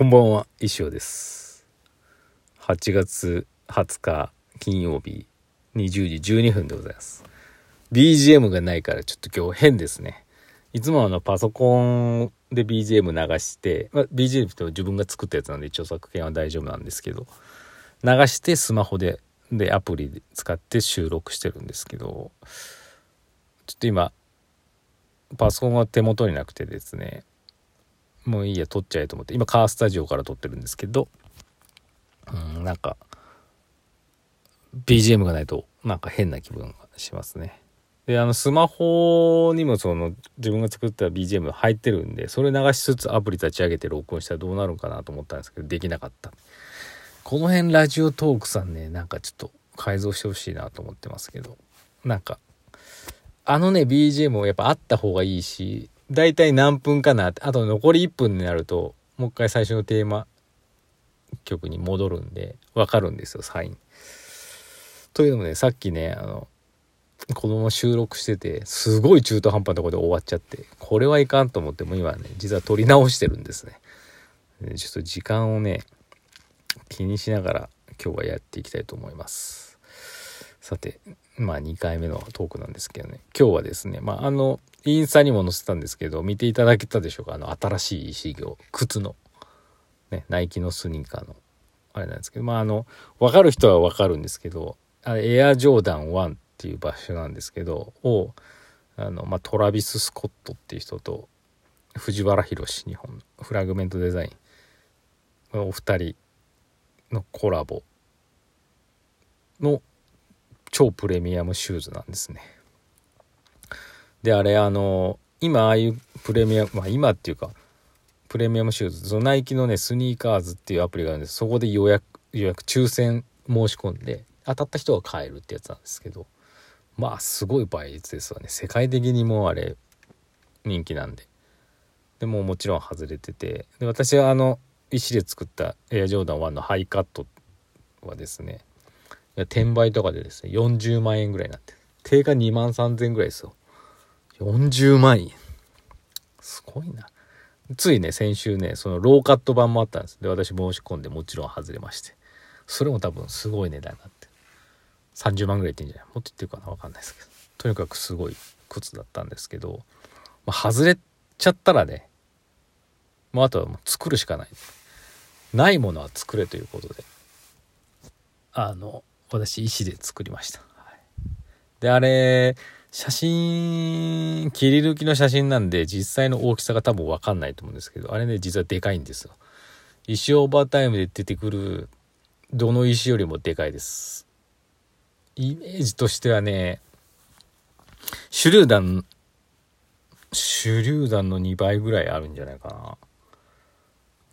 こんばんは、石尾です。8月20日金曜日20時12分でございます。BGM がないからちょっと今日変ですね。いつもあのパソコンで BGM 流して、ま、BGM って自分が作ったやつなんで著作権は大丈夫なんですけど、流してスマホで、でアプリで使って収録してるんですけど、ちょっと今、パソコンが手元になくてですね、もういいや撮っちゃえと思って。今カースタジオから撮ってるんですけど。うんなんか BGM がないとなんか変な気分がしますね。であのスマホにもその自分が作った BGM 入ってるんでそれ流しつつアプリ立ち上げて録音したらどうなるかなと思ったんですけどできなかった。この辺ラジオトークさんねなんかちょっと改造してほしいなと思ってますけど。なんかあのね BGM もやっぱあった方がいいし大体何分かなあと残り1分になるともう一回最初のテーマ曲に戻るんで分かるんですよサイン。というのもねさっきねあの子供収録しててすごい中途半端なとこで終わっちゃってこれはいかんと思っても今ね実は撮り直してるんですね。ちょっと時間をね気にしながら今日はやっていきたいと思います。さてまあ2回目のトークなんですけどね。今日はですねまああのインスタにも載せたんですけど見ていただけたでしょうか？あの新しい石行靴の。ねナイキのスニーカーの。あれなんですけどまああの分かる人は分かるんですけどあれエアジョーダン1っていう場所なんですけどをあの、まあ、トラビス・スコットっていう人と藤原宏日本フラグメントデザインお二人のコラボの超プレミアムシューズなんですね。であれあの今ああいうプレミアムまあ今っていうかプレミアムシューズそのナイキのねスニーカーズっていうアプリがあるんです。そこで予約予約抽選申し込んで当たった人が買えるってやつなんですけどまあすごい倍率ですわね。世界的にもうあれ人気なんで。でももちろん外れてて。で私はあの石で作ったエアジョーダン1のハイカットはですね転売とかでですね40万円ぐらいになって定価2万3000円ぐらいですよ。40万円。すごいな。ついね先週ねそのローカット版もあったんです。で私申し込んでもちろん外れまして。それも多分すごい値段になって30万ぐらいいってんじゃない？もっといってるかな？分かんないですけど。とにかくすごい靴だったんですけど、まあ、外れちゃったらねもうあとはもう作るしかない。ないものは作れということで。あの私石で作りました、はい、であれ写真切り抜きの写真なんで実際の大きさが多分分かんないと思うんですけどあれね実はでかいんですよ。石オーバータイムで出てくるどの石よりもでかいです。イメージとしてはね手榴弾手榴弾の2倍ぐらいあるんじゃないか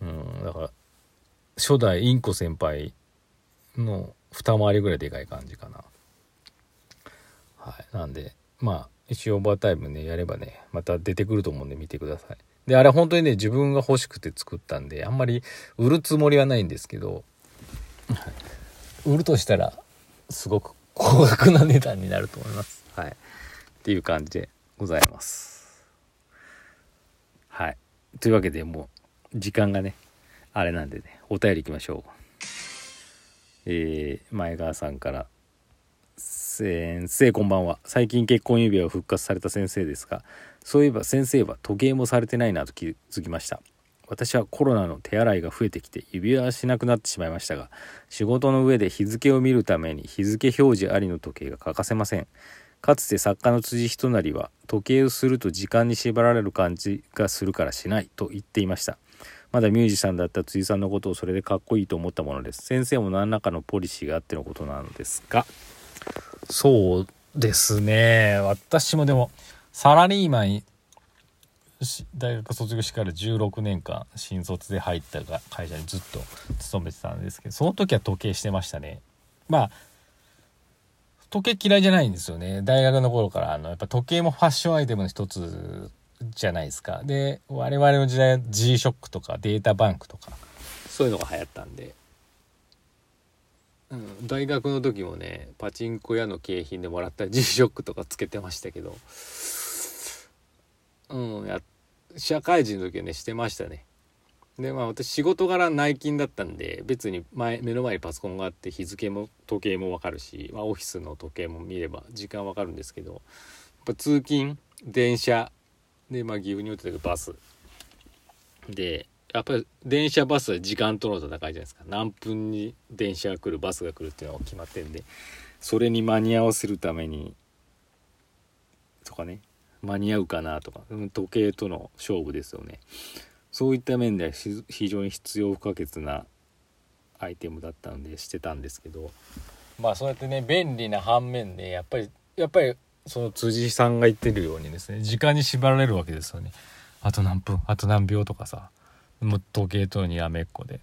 な。うんだから初代インコ先輩の二回りぐらいでかい感じかな。はい。なんでまあ一応オーバータイムねやればねまた出てくると思うんで見てください。であれ本当にね自分が欲しくて作ったんであんまり売るつもりはないんですけど、売るとしたらすごく高額な値段になると思います。はい。っていう感じでございます。はい。というわけでもう時間がねあれなんでねお便りいきましょう。えー、前川さんから先生こんばんは。最近結婚指輪を復活された先生ですがそういえば先生は時計もされてないなと気づきました。私はコロナの手洗いが増えてきて指輪はしなくなってしまいましたが仕事の上で日付を見るために日付表示ありの時計が欠かせません。かつて作家の辻仁成は時計をすると時間に縛られる感じがするからしないと言っていました。まだミュージシャンだった辻さんのことをそれでかっこいいと思ったものです。先生も何らかのポリシーがあってのことなのですかそうですね。私もでもサラリーマン大学卒業してから16年間新卒で入った会社にずっと勤めてたんですけどその時は時計してましたね。まあ時計嫌いじゃないんですよね。大学の頃からあのやっぱ時計もファッションアイテムの一つじゃないですか。で我々の時代は G ショックとかデータバンクとか。そういうのが流行ったんで。うん、大学の時もねパチンコ屋の景品でもらった G ショックとかつけてましたけど。うんや社会人の時はねしてましたね。でまあ私仕事柄内勤だったんで別に前目の前にパソコンがあって日付も時計も分かるし、まあ、オフィスの時計も見れば時間分かるんですけどやっぱ通勤電車でまあ岐阜におってバス。でやっぱり電車バスは時間との戦いじゃないですか。何分に電車が来るバスが来るっていうのが決まってんで。それに間に合わせるためにとかね。間に合うかなとか。時計との勝負ですよね。そういった面では非常に必要不可欠なアイテムだったのでしてたんですけど。まあそうやってね便利な反面でやっぱりやっぱりその辻さんが言ってるようにですね時間に縛られるわけですよね。あと何分あと何秒とかさ。もう時計とにやめっこで。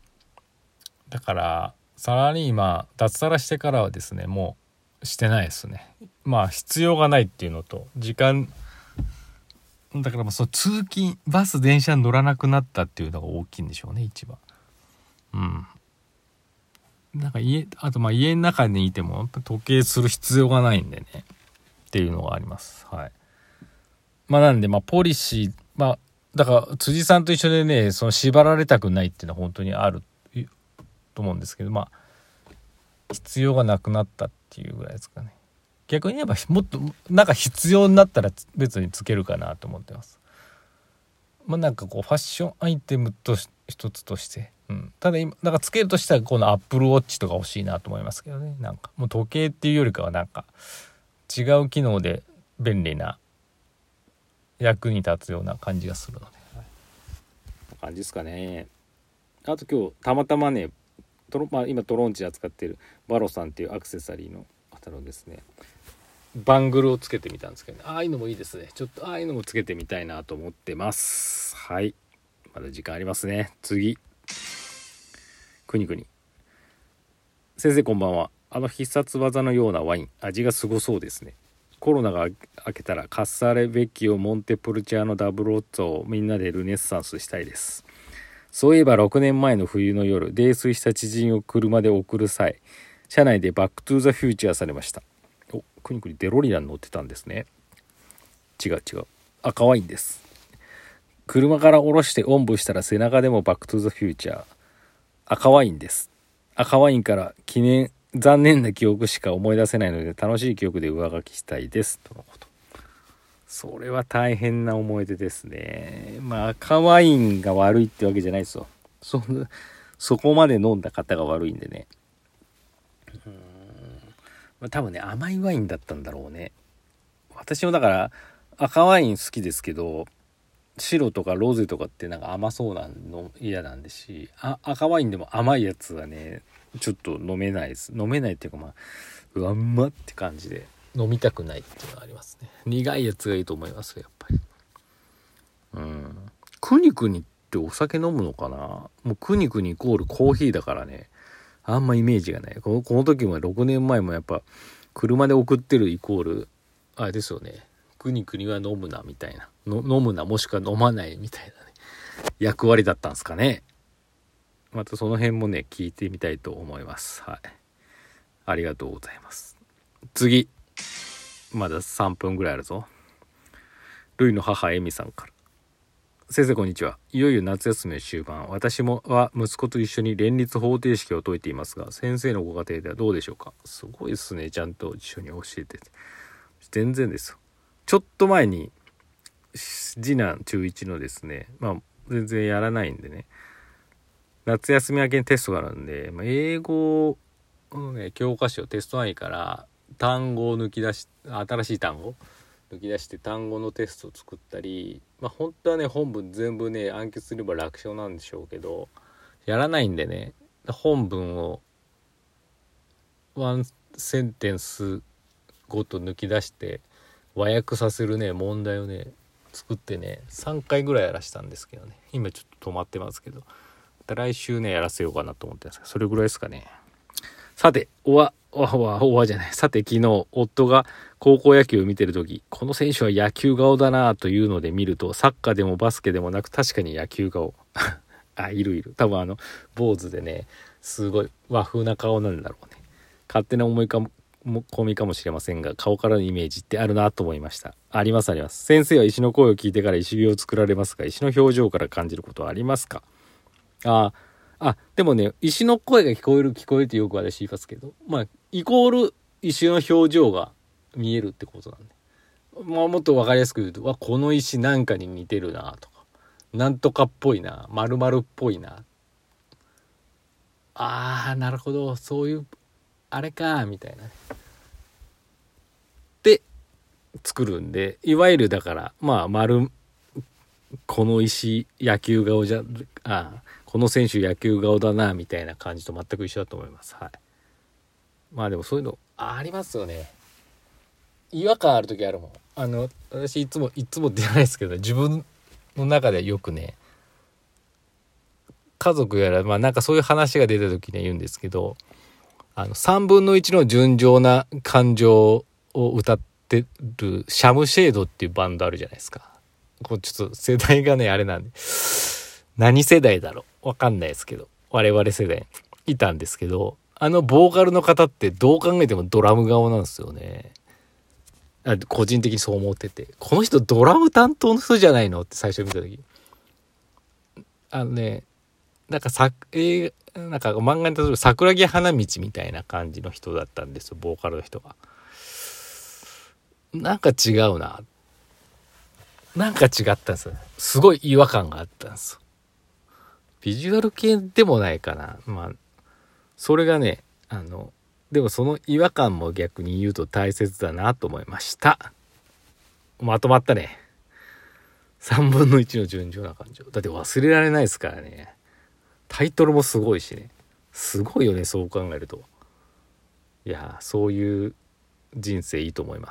だからサラリーマン脱サラしてからはですねもうしてないですね。まあ必要がないっていうのと時間だからまあそう通勤バス電車に乗らなくなったっていうのが大きいんでしょうね一番。うん。なんか家あとまあ家の中にいても時計する必要がないんでね。っていうのがあります。はい。まあなんでまあポリシーまあだから辻さんと一緒でねその縛られたくないっていうのは本当にあると思うんですけどまあ必要がなくなったっていうぐらいですかね。逆に言えばもっとなんか必要になったら別につけるかなと思ってます。まあなんかこうファッションアイテムと一つとして、うん、ただ今なんかつけるとしたらこのアップルウォッチとか欲しいなと思いますけどね。なんかもう時計っていうよりかはなんか違う機能で便利な役に立つような感じがするので、はい、感じですかね。あと今日たまたまねトロ、まあ、今トロンチで扱ってるバロさんっていうアクセサリーの方のですねバングルをつけてみたんですけど、ね、ああいうのもいいですね。ちょっとああいうのもつけてみたいなと思ってます。はい。まだ時間ありますね。次。くにくに。先生こんばんは。あの必殺技のようなワイン。味がすごそうですね。コロナが明けたらカッサーレ・ベッキオ・モンテプルチャーノ・ダブルオッツをみんなでルネッサンスしたいです。そういえば6年前の冬の夜泥酔した知人を車で送る際車内でバックトゥーザフューチャーされました。おくにくにデロリアン乗ってたんですね。違う違う。赤ワインです。車から降ろしておんぶしたら背中でもバックトゥーザフューチャー。赤ワインです。赤ワインから記念残念な記憶しか思い出せないので楽しい記憶で上書きしたいです。とのこと。それは大変な思い出ですね。まあ赤ワインが悪いってわけじゃないですよ。そんそこまで飲んだ方が悪いんでね。うん、まあ、多分ね甘いワインだったんだろうね。私もだから赤ワイン好きですけど白とかロゼとかってなんか甘そうなの嫌なんですし赤ワインでも甘いやつはねちょっと飲めないです。飲めないっていうかまあうわんまって感じで。飲みたくないっていうのがありますね。苦いやつがいいと思いますやっぱり。うん。くにくにってお酒飲むのかな？もうくにくにイコールコーヒーだからね。あんまイメージがない。このこの時も6年前もやっぱ車で送ってるイコールあれですよね。くにくには飲むなみたいな。飲むなもしくは飲まないみたいなね。役割だったんですかねまたその辺もね聞いてみたいと思います。はい。ありがとうございます。次。まだ3分ぐらいあるぞ。ルイの母エミさんから。先生こんにちは。いよいよ夏休みの終盤。私もは息子と一緒に連立方程式を解いていますが先生のご家庭ではどうでしょうか？すごいですね。ちゃんと一緒に教えて全然ですよ。ちょっと前に次男中1のですねまあ全然やらないんでね。夏休み明けにテストがあるんで、まあ、英語のね、教科書テスト範囲から単語を抜き出し、新しい単語？抜き出して単語のテストを作ったり、まあ本当はね、本文全部ね、暗記すれば楽勝なんでしょうけど、やらないんでね、本文をワンセンテンスごと抜き出して和訳させるね問題をね作ってね3回ぐらいやらしたんですけどね。今ちょっと止まってますけど。た来週ね、やらせようかなと思ってますそれぐらいですかね。さて、おわ、おわ、おわ、おわじゃない。さて、昨日、夫が高校野球を見てる時この選手は野球顔だなというので見ると、サッカーでもバスケでもなく、確かに野球顔。あ、いるいる。多分あの、坊主でね、すごい和風な顔なんだろうね。勝手な思い込みかもしれませんが、顔からのイメージってあるなと思いました。ありますあります。先生は石の声を聞いてから石火を作られますが、石の表情から感じることはありますか？ああでもね石の声が聞こえる聞こえるってよく私言いますけどまあイコール石の表情が見えるってことなんで、まあ、もっと分かりやすく言うとわこの石なんかに似てるなとかなんとかっぽいな丸々っぽいな。あーなるほど。そういうあれかみたいなで作るんでいわゆるだからまあ丸この石野球顔じゃあこの選手野球顔だなみたいな感じと全く一緒だと思います。はい。まあでもそういうのありますよね。違和感ある時あるもん。あの私いつもいつも出ないですけど自分の中でよくね家族やらまあなんかそういう話が出た時には言うんですけどあの3分の1の純情な感情を歌ってるシャムシェードっていうバンドあるじゃないですか。こうちょっと世代がねあれなんで。何世代だろう。わかんないですけど我々世代いたんですけどあのボーカルの方ってどう考えてもドラム顔なんですよねあ個人的にそう思っててこの人ドラム担当の人じゃないのって最初見た時あのねなんかさ、映画、なんか漫画に例えば桜木花道みたいな感じの人だったんですよ、ボーカルの人が。なんか違うな。なんか違ったんですよ。すごい違和感があったんですよ。ビジュアル系でもないかな。まあ、それがね、あの、でもその違和感も逆に言うと大切だなと思いました。まとまったね。3分の1の順調な感情。だって忘れられないですからね。タイトルもすごいしね。すごいよね、そう考えると。いや、そういう人生いいと思います。